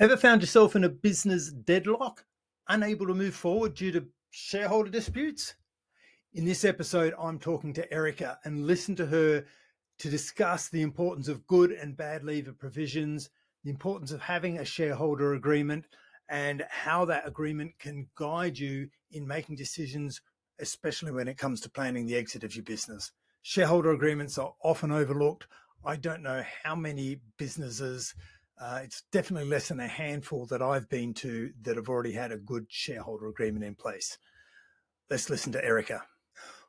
Ever found yourself in a business deadlock, unable to move forward due to shareholder disputes? In this episode, I'm talking to Erika and listen to her to discuss the importance of good and bad leaver provisions, the importance of having a shareholder agreement, and how that agreement can guide you in making decisions, especially when it comes to planning the exit of your business. Shareholder agreements are often overlooked. I don't know how many businesses uh, it's definitely less than a handful that I've been to that have already had a good shareholder agreement in place. Let's listen to Erika.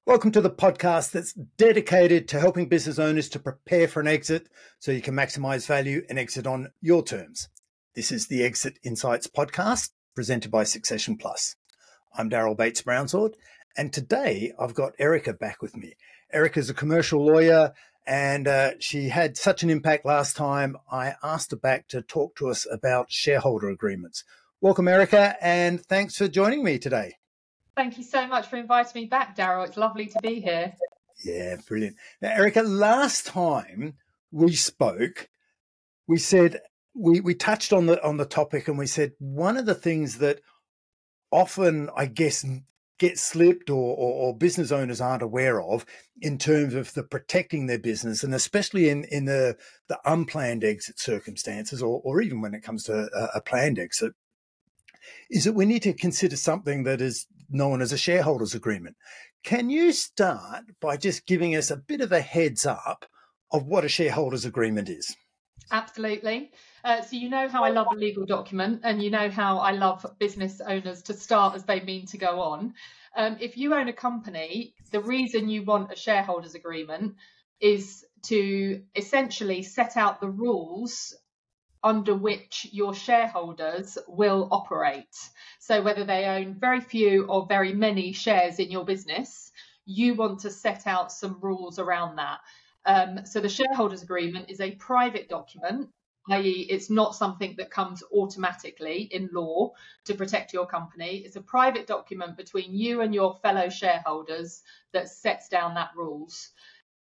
Welcome to the podcast that's dedicated to helping business owners to prepare for an exit so you can maximize value and exit on your terms. This is the Exit Insights podcast presented by Succession Plus. I'm Daryl Bates Brownsword, and today I've got Erika back with me. Erika's a commercial lawyer and uh, she had such an impact last time. I asked her back to talk to us about shareholder agreements. Welcome, Erika, and thanks for joining me today. Thank you so much for inviting me back, Daryl. It's lovely to be here. Yeah, brilliant. Now, Erika, last time we spoke, we said we, we touched on the on the topic and we said one of the things that often I guess get slipped or, or, or, business owners aren't aware of in terms of the protecting their business and especially in, in the, the unplanned exit circumstances or, or even when it comes to a, a planned exit is that we need to consider something that is known as a shareholders agreement. Can you start by just giving us a bit of a heads up of what a shareholders agreement is? Absolutely. Uh, so you know how I love a legal document, and you know how I love business owners to start as they mean to go on. Um, if you own a company, the reason you want a shareholders agreement is to essentially set out the rules under which your shareholders will operate. So whether they own very few or very many shares in your business, you want to set out some rules around that. Um, so the shareholders agreement is a private document, i.e., it's not something that comes automatically in law to protect your company. It's a private document between you and your fellow shareholders that sets down that rules,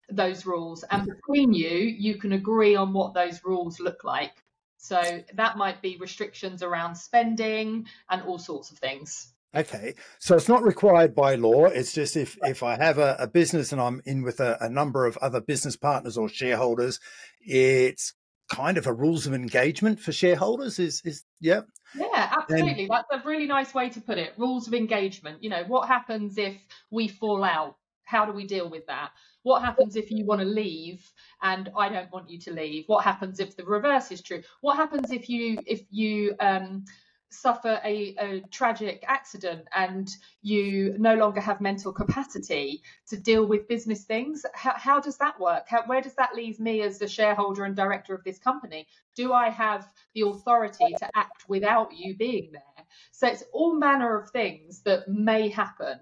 those rules, and between you, you can agree on what those rules look like. So that might be restrictions around spending and all sorts of things. Okay, so it's not required by law. It's just if if I have a, a business and I'm in with a, a, number of other business partners or shareholders, it's kind of a rules of engagement for shareholders. Is is yeah. Yeah, absolutely. And, That's a really nice way to put it. Rules of engagement. You know, what happens if we fall out? How do we deal with that? What happens if you want to leave and I don't want you to leave? What happens if the reverse is true? What happens if you if you um suffer a, a, tragic accident and you no longer have mental capacity to deal with business things how, how does that work? How, where does that leave me as the shareholder and director of this company? Do i have the authority to act without you being there? So it's all manner of things that may happen.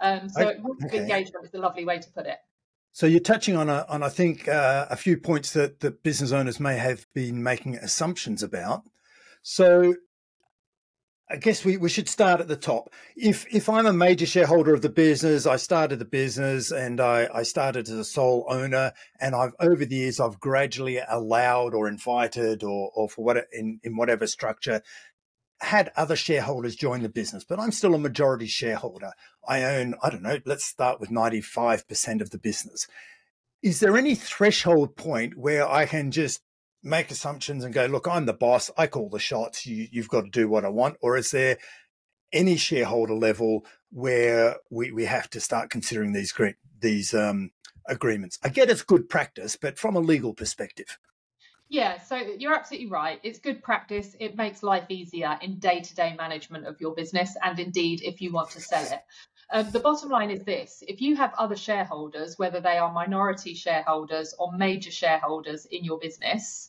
Um, so okay. engagement is a lovely way to put it. So you're touching on, a, on I think, uh, a few points that, that business owners may have been making assumptions about. So I guess we, we should start at the top. If if I'm a major shareholder of the business, I started the business and I, I started as a sole owner, and I've over the years I've gradually allowed or invited or or for what in in whatever structure had other shareholders join the business, but I'm still a majority shareholder. I own I don't know. Let's start with ninety five percent of the business. Is there any threshold point where I can just make assumptions and go, look, I'm the boss. I call the shots. You, you've got to do what I want. Or is there any shareholder level where we, we have to start considering these these um, agreements? I get it's good practice, but from a legal perspective. Yeah, so you're absolutely right. It's good practice. It makes life easier in day to day management of your business, and indeed if you want to sell it. Um, the bottom line is this if you have other shareholders, whether they are minority shareholders or major shareholders in your business,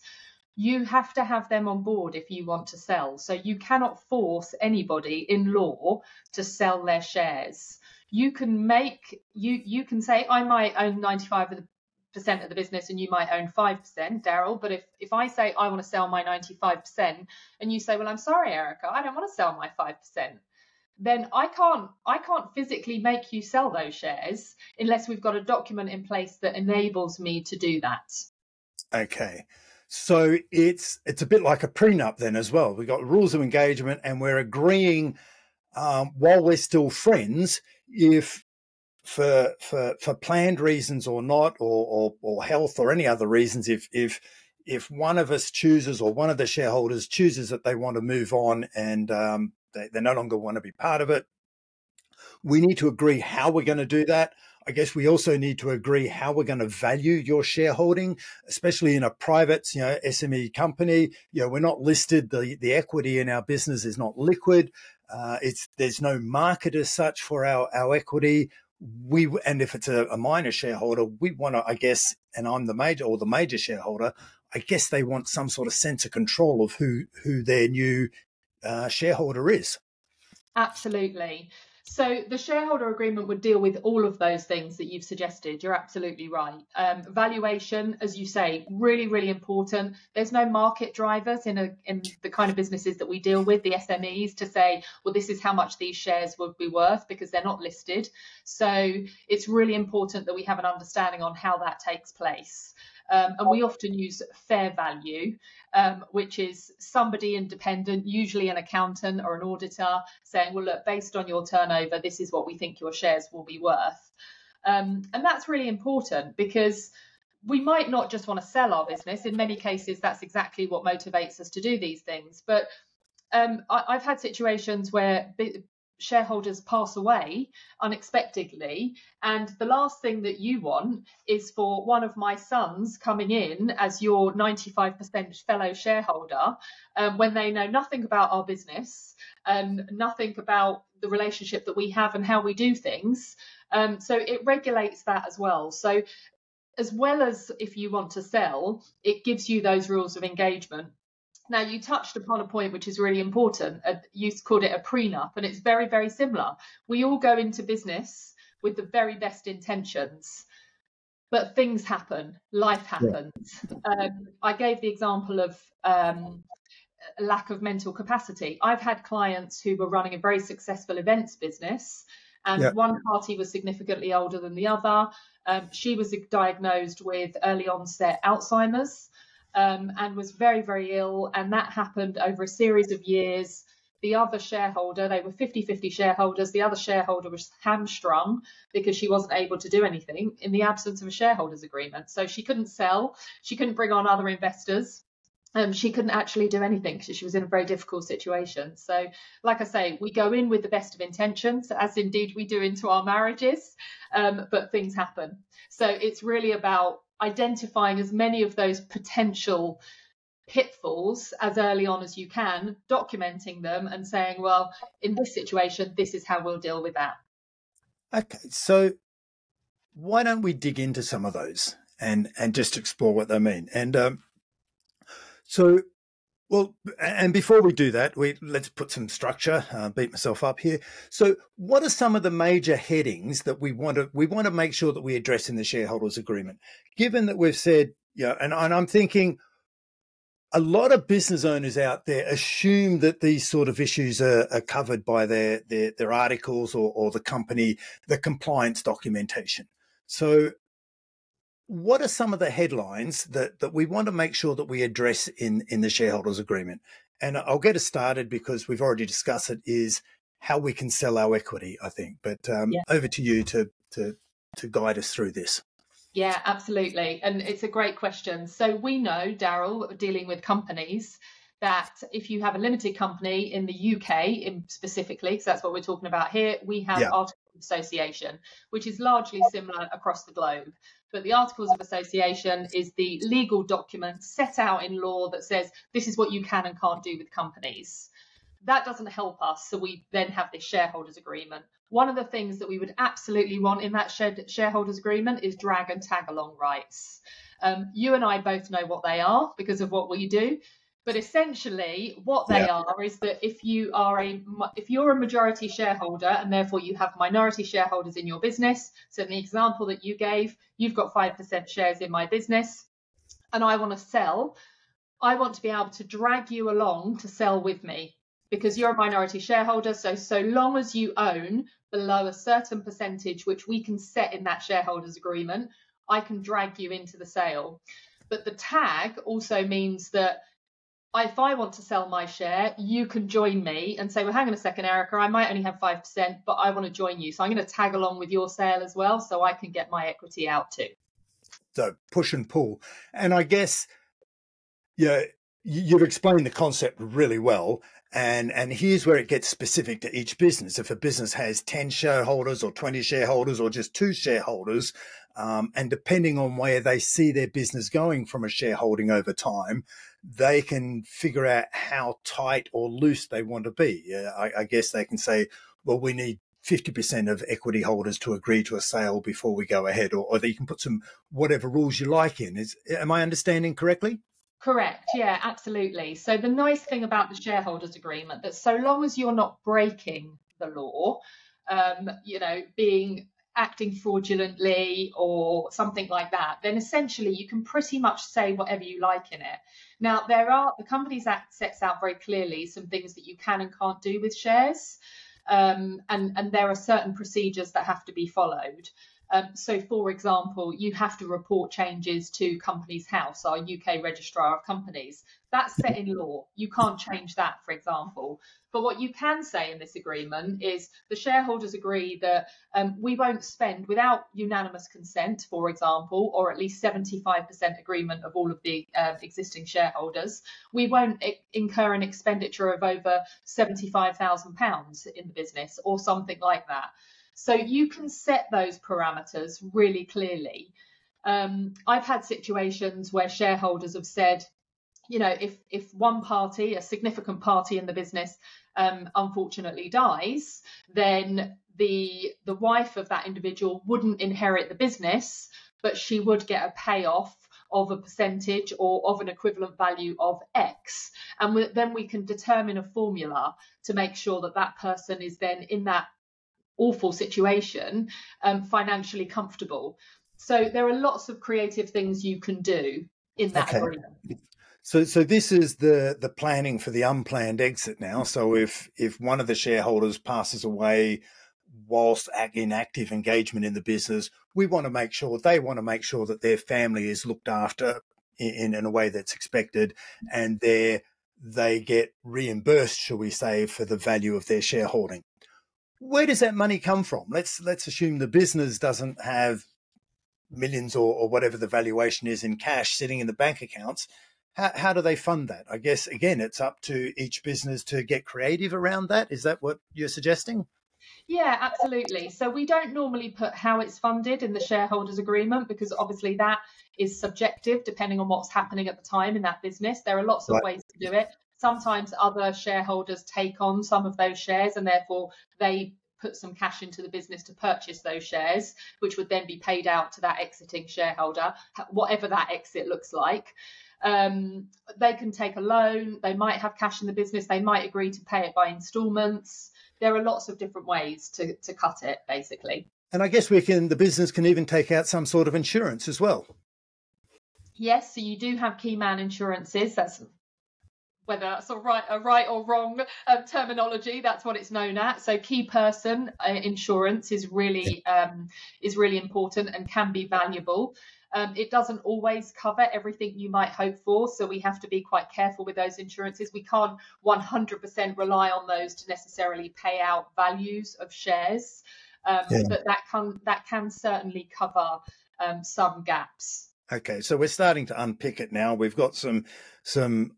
you have to have them on board if you want to sell. So you cannot force anybody in law to sell their shares. You can make you you can say I might own 95 percent of the business and you might own 5% daryl but if if i say i want to sell my 95% and you say well i'm sorry erika i don't want to sell my 5% then I can't I can't physically make you sell those shares unless we've got a document in place that enables me to do that. Okay. So it's it's a bit like a prenup then as well. We've got rules of engagement, and we're agreeing um, while we're still friends if for for for planned reasons or not, or, or or health or any other reasons, if if if one of us chooses or one of the shareholders chooses that they want to move on and um, they, they no longer want to be part of it, we need to agree how we're going to do that. I guess we also need to agree how we're going to value your shareholding, especially in a private, you know, SME company. You know, we're not listed. The the equity in our business is not liquid. Uh, it's there's no market as such for our our equity we and if it's a, a minor shareholder, we want to, I guess, and I'm the major or the major shareholder. I guess they want some sort of sense of control of who who their new uh, shareholder is. Absolutely. So the shareholder agreement would deal with all of those things that you've suggested. You're absolutely right. Um, valuation, as you say, really, really important. There's no market drivers in a in the kind of businesses that we deal with, the SMEs, to say, well, this is how much these shares would be worth because they're not listed. So it's really important that we have an understanding on how that takes place. Um, and we often use fair value, um, which is somebody independent, usually an accountant or an auditor, saying, well, look, based on your turnover, this is what we think your shares will be worth. Um, and that's really important because we might not just want to sell our business. In many cases, that's exactly what motivates us to do these things. But um, I, have had situations where shareholders pass away unexpectedly. And the last thing that you want is for one of my sons coming in as your 95% fellow shareholder um, when they know nothing about our business and nothing about the relationship that we have and how we do things. Um, so it regulates that as well. So as well as if you want to sell, it gives you those rules of engagement now, you touched upon a point which is really important. You called it a prenup, and it's very, very similar. We all go into business with the very best intentions, but things happen, life happens. Yeah. Um, I gave the example of um, lack of mental capacity. I've had clients who were running a very successful events business, and yeah. one party was significantly older than the other. Um, she was diagnosed with early onset Alzheimer's um, and was very, very ill. And that happened over a series of years. The other shareholder, they were 50 50 shareholders. The other shareholder was hamstrung because she wasn't able to do anything in the absence of a shareholders agreement. So she couldn't sell, she couldn't bring on other investors. Um, she couldn't actually do anything because she was in a very difficult situation. So, like I say, we go in with the best of intentions, as indeed we do into our marriages, um, but things happen. So, it's really about identifying as many of those potential pitfalls as early on as you can, documenting them and saying, well, in this situation, this is how we'll deal with that. Okay, so why don't we dig into some of those and and just explore what they mean? And um, so well, and before we do that, we let's put some structure. Uh, beat myself up here. So, what are some of the major headings that we want to we want to make sure that we address in the shareholders agreement? Given that we've said, yeah, and, and I'm thinking a lot of business owners out there assume that these sort of issues are, are covered by their, their their articles or, or the company the compliance documentation. So what are some of the headlines that, that we want to make sure that we address in, in the shareholders agreement? And I'll get us started because we've already discussed it is how we can sell our equity, I think. But um, yeah. over to you to, to, to guide us through this. Yeah, absolutely. And it's a great question. So we know, Daryl, dealing with companies, that if you have a limited company in the UK in specifically, because that's what we're talking about here, we have yeah. Articles of Association, which is largely similar across the globe. But the Articles of Association is the legal document set out in law that says this is what you can and can't do with companies. That doesn't help us, so we then have this shareholders agreement. One of the things that we would absolutely want in that shareholders agreement is drag and tag along rights. Um, you and I both know what they are because of what we do. But essentially, what they yeah. are is that if you are a if you're a majority shareholder and therefore you have minority shareholders in your business, so in the example that you gave, you've got five percent shares in my business, and I want to sell, I want to be able to drag you along to sell with me because you're a minority shareholder. So so long as you own below a certain percentage, which we can set in that shareholders agreement, I can drag you into the sale. But the tag also means that if I want to sell my share, you can join me and say, well, hang on a second, Erika, I might only have 5%, but I want to join you. So I'm going to tag along with your sale as well so I can get my equity out too. So push and pull. And I guess, yeah, you've explained the concept really well. And, and here's where it gets specific to each business. If a business has 10 shareholders or 20 shareholders or just two shareholders, um, and depending on where they see their business going from a shareholding over time, they can figure out how tight or loose they want to be. I, I guess they can say, well, we need 50% of equity holders to agree to a sale before we go ahead, or, or you can put some whatever rules you like in. Is am I understanding correctly? Correct. Yeah, absolutely. So the nice thing about the shareholders agreement that so long as you're not breaking the law, um, you know, being acting fraudulently or something like that, then essentially you can pretty much say whatever you like in it. Now, there are the Companies Act sets out very clearly some things that you can and can't do with shares. Um, and, and there are certain procedures that have to be followed. Um, so, for example, you have to report changes to Companies House, our UK registrar of companies. That's set in law. You can't change that, for example. But what you can say in this agreement is the shareholders agree that um, we won't spend, without unanimous consent, for example, or at least 75% agreement of all of the uh, existing shareholders, we won't incur an expenditure of over £75,000 in the business or something like that. So you can set those parameters really clearly. Um, I've had situations where shareholders have said, you know, if if one party, a significant party in the business, um, unfortunately dies, then the the wife of that individual wouldn't inherit the business, but she would get a payoff of a percentage or of an equivalent value of X. And we, then we can determine a formula to make sure that that person is then in that awful situation um, financially comfortable. So there are lots of creative things you can do in that okay. agreement. So, so this is the the planning for the unplanned exit now. So, if if one of the shareholders passes away whilst in active engagement in the business, we want to make sure they want to make sure that their family is looked after in, in a way that's expected, and they they get reimbursed, shall we say, for the value of their shareholding. Where does that money come from? Let's let's assume the business doesn't have millions or, or whatever the valuation is in cash sitting in the bank accounts how, how do they fund that? I guess, again, it's up to each business to get creative around that. Is that what you're suggesting? Yeah, absolutely. So we don't normally put how it's funded in the shareholders agreement because obviously that is subjective depending on what's happening at the time in that business. There are lots of right. ways to do it. Sometimes other shareholders take on some of those shares and therefore they put some cash into the business to purchase those shares, which would then be paid out to that exiting shareholder, whatever that exit looks like. Um, they can take a loan, they might have cash in the business, they might agree to pay it by installments. There are lots of different ways to, to cut it, basically. And I guess we can, the business can even take out some sort of insurance as well. Yes, so you do have key man insurances. That's whether that's a right, a right or wrong um, terminology. That's what it's known at. So key person uh, insurance is really um, is really important and can be valuable. Um, it doesn't always cover everything you might hope for, so we have to be quite careful with those insurances. We can't 100% rely on those to necessarily pay out values of shares, um, yeah. but that can that can certainly cover um, some gaps. Okay, so we're starting to unpick it now. We've got some some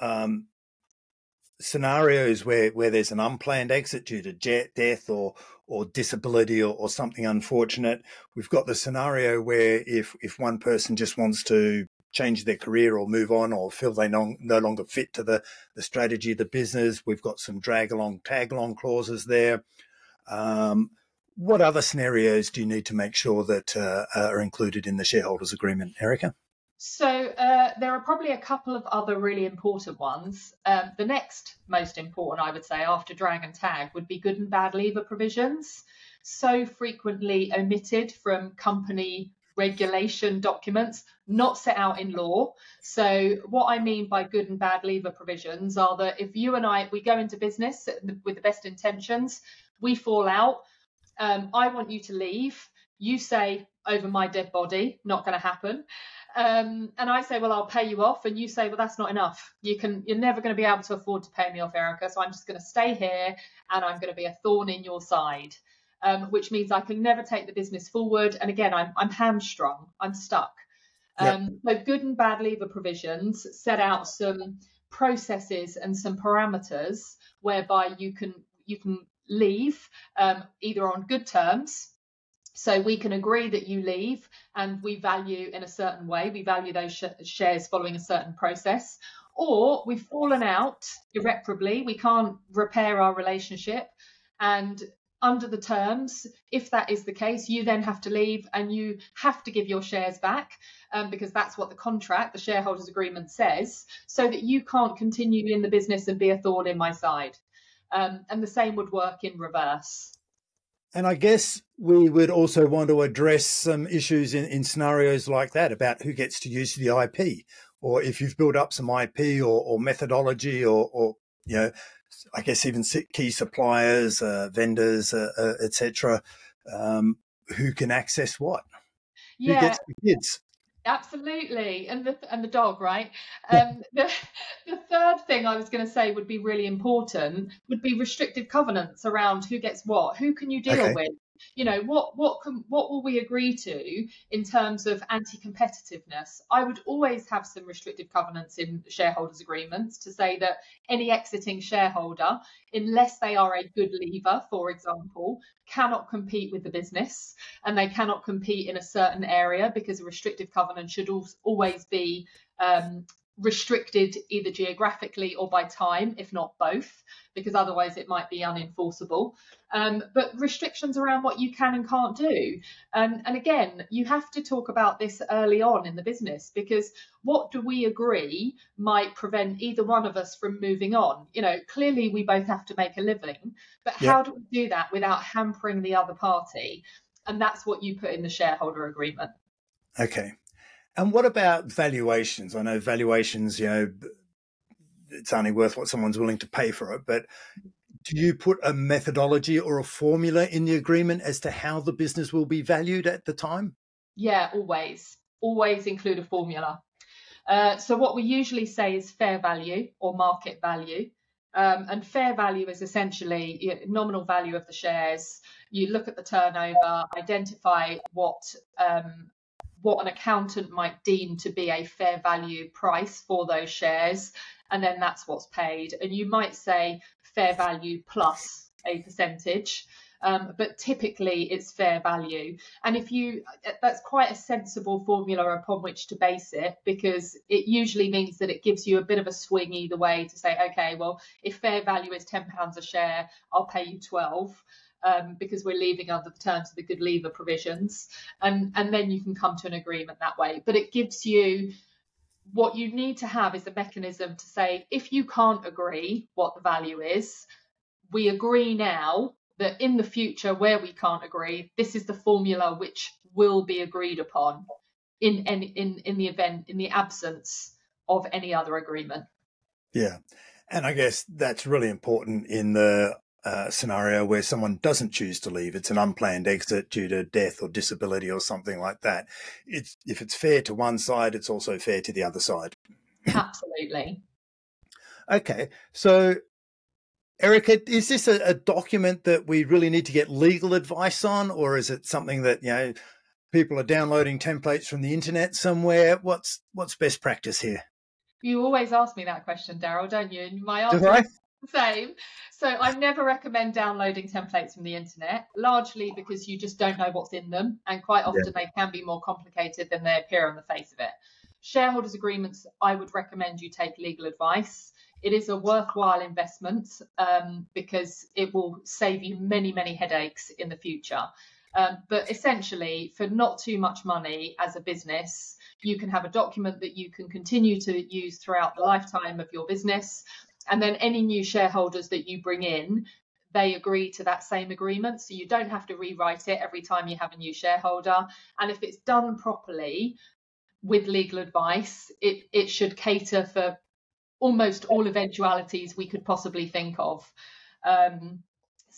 um, scenarios where, where there's an unplanned exit due to death or or disability or, or, something unfortunate. We've got the scenario where if if one person just wants to change their career or move on or feel they no, no longer fit to the, the strategy of the business, we've got some drag along, tag along clauses there. Um, what other scenarios do you need to make sure that uh, are included in the shareholders agreement, Erika? So uh, there are probably a couple of other really important ones. Um, the next most important, I would say, after drag and tag would be good and bad leaver provisions. So frequently omitted from company regulation documents, not set out in law. So what I mean by good and bad leaver provisions are that if you and I we go into business with the best intentions, we fall out. Um, I want you to leave. You say over my dead body. Not going to happen. Um, and I say, well, I'll pay you off, and you say, well, that's not enough. You can, you're never going to be able to afford to pay me off, Erika. So I'm just going to stay here, and I'm going to be a thorn in your side, um, which means I can never take the business forward. And again, I'm, I'm hamstrung. I'm stuck. Um, So good and bad leaver provisions set out some processes and some parameters whereby you can you can leave um, either on good terms so we can agree that you leave and we value in a certain way, we value those sh- shares following a certain process, or we've fallen out irreparably, we can't repair our relationship. And under the terms, if that is the case, you then have to leave and you have to give your shares back um, because that's what the contract, the shareholders agreement says, so that you can't continue in the business and be a thorn in my side. Um, and the same would work in reverse. And I guess we would also want to address some issues in, in scenarios like that about who gets to use the IP, or if you've built up some IP or, or methodology, or, or, you know, I guess even key suppliers, uh, vendors, uh, uh, etc., um, who can access what? Yeah. Who gets the kids? Absolutely, and the and the dog, right? Um, the the third thing I was going to say would be really important would be restrictive covenants around who gets what, who can you deal okay. with, you know what what can what will we agree to in terms of anti-competitiveness? I would always have some restrictive covenants in shareholders agreements to say that any exiting shareholder unless they are a good leaver for example cannot compete with the business and they cannot compete in a certain area because a restrictive covenant should always be um, restricted either geographically or by time, if not both, because otherwise it might be unenforceable. Um, but restrictions around what you can and can't do. Um, and again, you have to talk about this early on in the business because what do we agree might prevent either one of us from moving on? You know, clearly we both have to make a living, but how do we do that without hampering the other party? And that's what you put in the shareholder agreement. Okay. And what about valuations? I know valuations, you know, it's only worth what someone's willing to pay for it, but do you put a methodology or a formula in the agreement as to how the business will be valued at the time? Yeah, always. Always include a formula. Uh, so, what we usually say is fair value or market value. Um, and fair value is essentially nominal value of the shares. You look at the turnover, identify what um, what an accountant might deem to be a fair value price for those shares, and then that's what's paid. And you might say fair value plus a percentage. Um, but typically it's fair value. And if you, that's quite a sensible formula upon which to base it because it usually means that it gives you a bit of a swing either way to say, okay, well, if fair value is £10 a share, I'll pay you 12 um, because we're leaving under the terms of the good leaver provisions, and and then you can come to an agreement that way. But it gives you what you need to have is a mechanism to say if you can't agree what the value is, we agree now that in the future where we can't agree, this is the formula which will be agreed upon in in in, in the event in the absence of any other agreement. Yeah. And I guess that's really important in the uh, scenario where someone doesn't choose to leave. It's an unplanned exit due to death or disability or something like that. It's if it's fair to one side, it's also fair to the other side. Absolutely. okay, so Erika, is this a, a, document that we really need to get legal advice on, or is it something that you know people are downloading templates from the internet somewhere? What's what's best practice here? You always ask me that question, Daryl, don't you? And my answer same. So I never recommend downloading templates from the internet, largely because you just don't know what's in them, and quite often yeah. they can be more complicated than they appear on the face of it. Shareholders agreements, I would recommend you take legal advice. It is a worthwhile investment um, because it will save you many, many headaches in the future. Um, but essentially, for not too much money as a business, you can have a document that you can continue to use throughout the lifetime of your business and then any new shareholders that you bring in, they agree to that same agreement. So you don't have to rewrite it every time you have a new shareholder. And if it's done properly with legal advice, it, it should cater for almost all eventualities we could possibly think of. Um,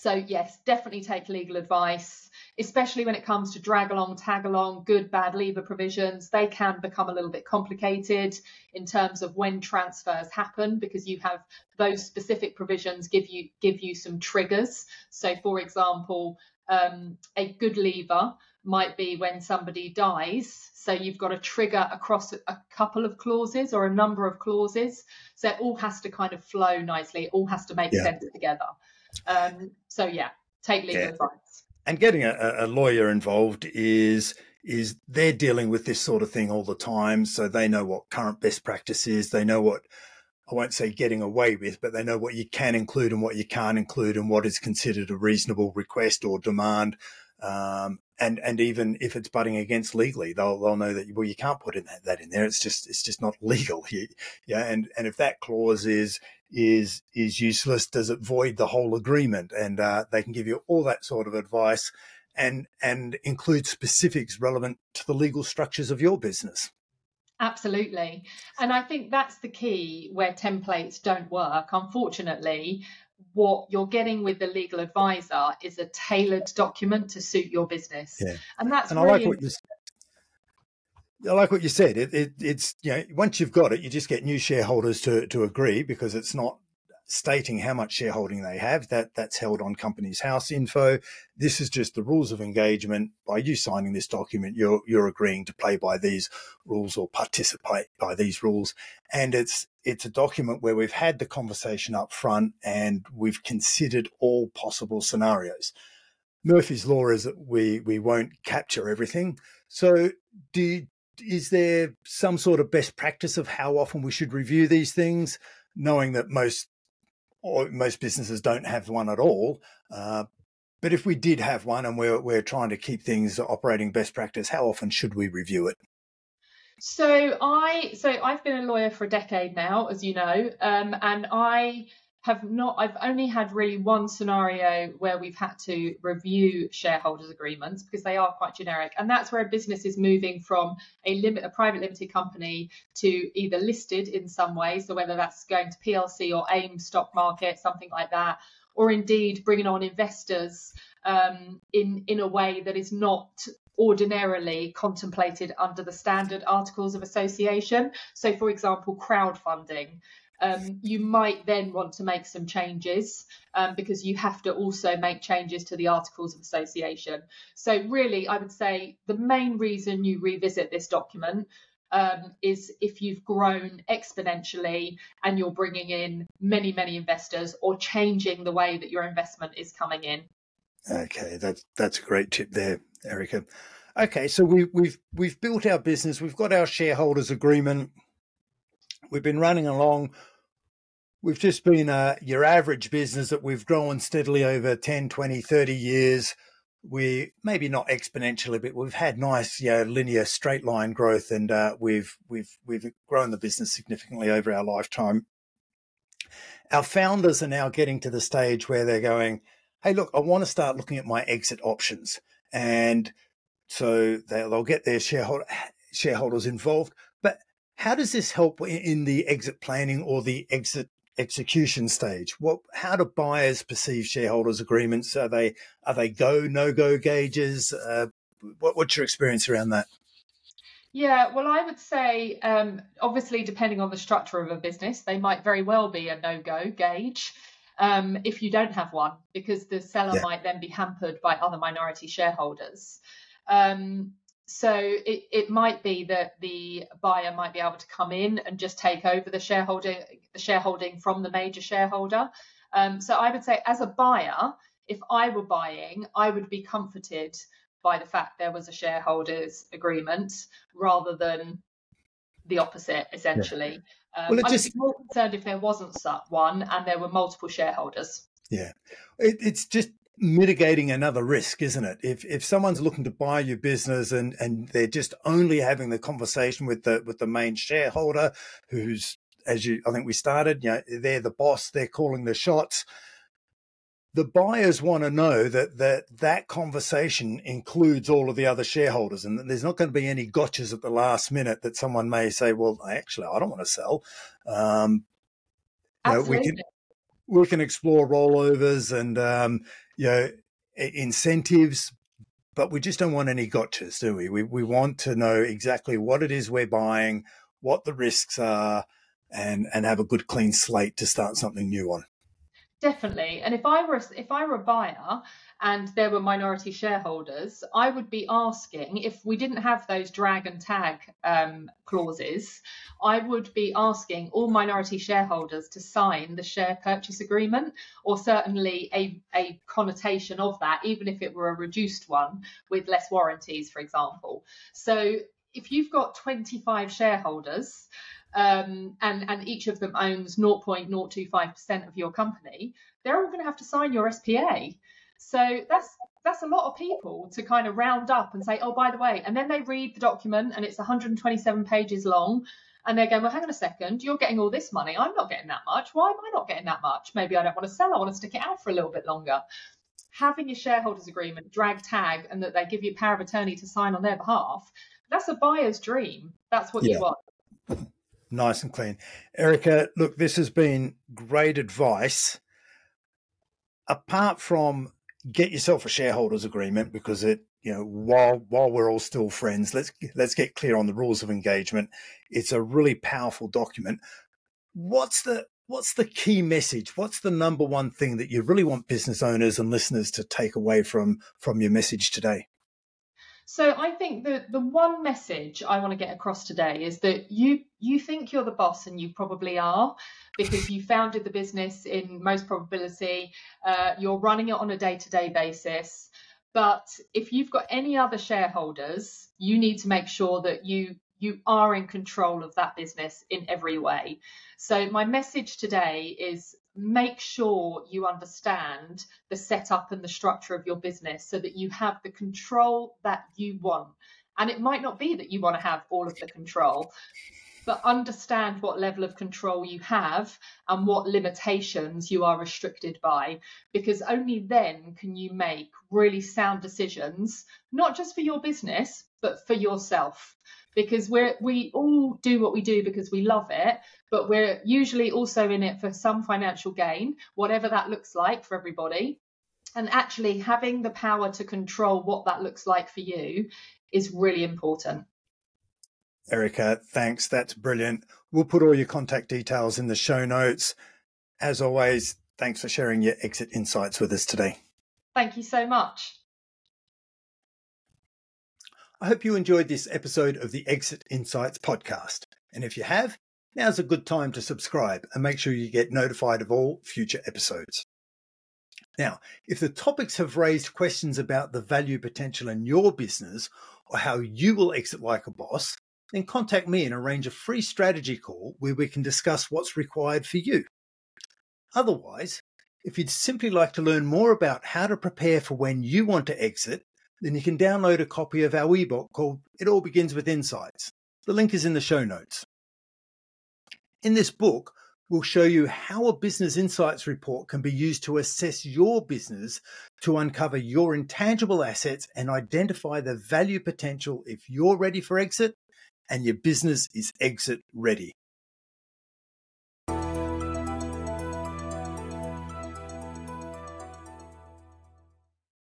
So, yes, definitely take legal advice, especially when it comes to drag along, tag along, good, bad leaver provisions. They can become a little bit complicated in terms of when transfers happen because you have those specific provisions give you give you some triggers. So, for example, um, a good leaver might be when somebody dies. So you've got a trigger across a couple of clauses or a number of clauses. So it all has to kind of flow nicely. It all has to make yeah. sense together. Um, so yeah, take legal yeah. advice. And getting a, a lawyer involved is is they're dealing with this sort of thing all the time, so they know what current best practice is. They know what I won't say getting away with, but they know what you can include and what you can't include, and what is considered a reasonable request or demand. Um, and and even if it's butting against legally, they'll they'll know that well you can't put in that, that in there. It's just it's just not legal. Yeah, and and if that clause is is is useless, does it void the whole agreement? And uh, they can give you all that sort of advice, and and include specifics relevant to the legal structures of your business. Absolutely. And I think that's the key where templates don't work. Unfortunately, what you're getting with the legal advisor is a tailored document to suit your business. Yeah. And that's and really I like what you I like what you said. It, it, it's you know once you've got it, you just get new shareholders to to agree because it's not stating how much shareholding they have. That that's held on Companies House info. This is just the rules of engagement. By you signing this document, you're you're agreeing to play by these rules or participate by these rules. And it's it's a document where we've had the conversation up front and we've considered all possible scenarios. Murphy's law is that we we won't capture everything. So do is there some sort of best practice of how often we should review these things, knowing that most or most businesses don't have one at all. Uh, but if we did have one and we're, we're trying to keep things operating best practice, how often should we review it? So I so I've been a lawyer for a decade now, as you know, um, and I have not i've only had really one scenario where we've had to review shareholders agreements because they are quite generic. And that's where a business is moving from a limit a private limited company to either listed in some way. So whether that's going to plc or aim stock market something like that or indeed bringing on investors um, in in a way that is not ordinarily contemplated under the standard articles of association. So for example crowdfunding um, you might then want to make some changes um, because you have to also make changes to the Articles of Association. So, really, I would say the main reason you revisit this document um, is if you've grown exponentially and you're bringing in many, many investors or changing the way that your investment is coming in. Okay, that's that's a great tip there, Erika. Okay, so we, we've we've built our business, we've got our shareholders agreement, we've been running along We've just been uh, your average business that we've grown steadily over 10, 20, 30 years. We maybe not exponentially, but we've had nice, you know, linear straight line growth, and uh, we've we've we've grown the business significantly over our lifetime. Our founders are now getting to the stage where they're going, "Hey, look, I want to start looking at my exit options," and so they'll get their shareholder shareholders involved. But how does this help in the exit planning or the exit execution stage what how do buyers perceive shareholders agreements are they are they go no go gauges uh, what, what's your experience around that yeah, well, I would say, um, obviously, depending on the structure of a business, they might very well be a no go gauge um, if you don't have one, because the seller yeah. might then be hampered by other minority shareholders. Um, so it, it might be that the buyer might be able to come in and just take over the shareholding the shareholding from the major shareholder. Um, so I would say as a buyer, if I were buying, I would be comforted by the fact there was a shareholders agreement rather than the opposite, essentially. Yeah. Um, well, just... I'd be more concerned if there wasn't one and there were multiple shareholders. Yeah, it, it's just mitigating another risk, isn't it? If if someone's looking to buy your business and and they're just only having the conversation with the with the main shareholder, who's as you I think we started, you know, they're the boss, they're calling the shots. The buyers want to know that that that conversation includes all of the other shareholders, and there's not going to be any gotchas at the last minute that someone may say, "Well, actually, I don't want to sell." Um, Absolutely. You know, we can we can explore rollovers and um, you know, incentives, but we just don't want any gotchas, do we? We we want to know exactly what it is we're buying, what the risks are, and and have a good clean slate to start something new on. Definitely. And if I were if I were a buyer and there were minority shareholders, I would be asking if we didn't have those drag and tag um, clauses, I would be asking all minority shareholders to sign the share purchase agreement, or certainly a, a connotation of that, even if it were a reduced one with less warranties, for example. So if you've got 25 shareholders, um, and and each of them owns 0.025% of your company, they're all going to have to sign your SPA. So that's that's a lot of people to kind of round up and say, oh, by the way, and then they read the document and it's 127 pages long. And they're going, well, hang on a second, you're getting all this money. I'm not getting that much. Why am I not getting that much? Maybe I don't want to sell. I want to stick it out for a little bit longer. Having your shareholders agreement, drag tag, and that they give you power of attorney to sign on their behalf, that's a buyer's dream. That's what yeah. you want nice and clean. Erika, look, this has been great advice. Apart from get yourself a shareholders agreement because it, you know, while while we're all still friends, let's let's get clear on the rules of engagement. It's a really powerful document. What's the what's the key message? What's the number one thing that you really want business owners and listeners to take away from from your message today? So I think that the one message I want to get across today is that you you think you're the boss and you probably are because you founded the business in most probability. Uh, you're running it on a day to day basis. But if you've got any other shareholders, you need to make sure that you you are in control of that business in every way. So my message today is make sure you understand the setup and the structure of your business so that you have the control that you want. And it might not be that you want to have all of the control, but understand what level of control you have and what limitations you are restricted by, because only then can you make really sound decisions, not just for your business, but for yourself because we're we all do what we do because we love it but we're usually also in it for some financial gain whatever that looks like for everybody. And actually having the power to control what that looks like for you is really important. Erika thanks. That's brilliant. We'll put all your contact details in the show notes. As always thanks for sharing your exit insights with us today. Thank you so much I hope you enjoyed this episode of the Exit Insights podcast. And if you have, now's a good time to subscribe and make sure you get notified of all future episodes. Now, if the topics have raised questions about the value potential in your business or how you will exit like a boss, then contact me and arrange a free strategy call where we can discuss what's required for you. Otherwise, if you'd simply like to learn more about how to prepare for when you want to exit then you can download a copy of our ebook called It All Begins with Insights. The link is in the show notes. In this book, we'll show you how a business insights report can be used to assess your business to uncover your intangible assets and identify the value potential if you're ready for exit and your business is exit ready.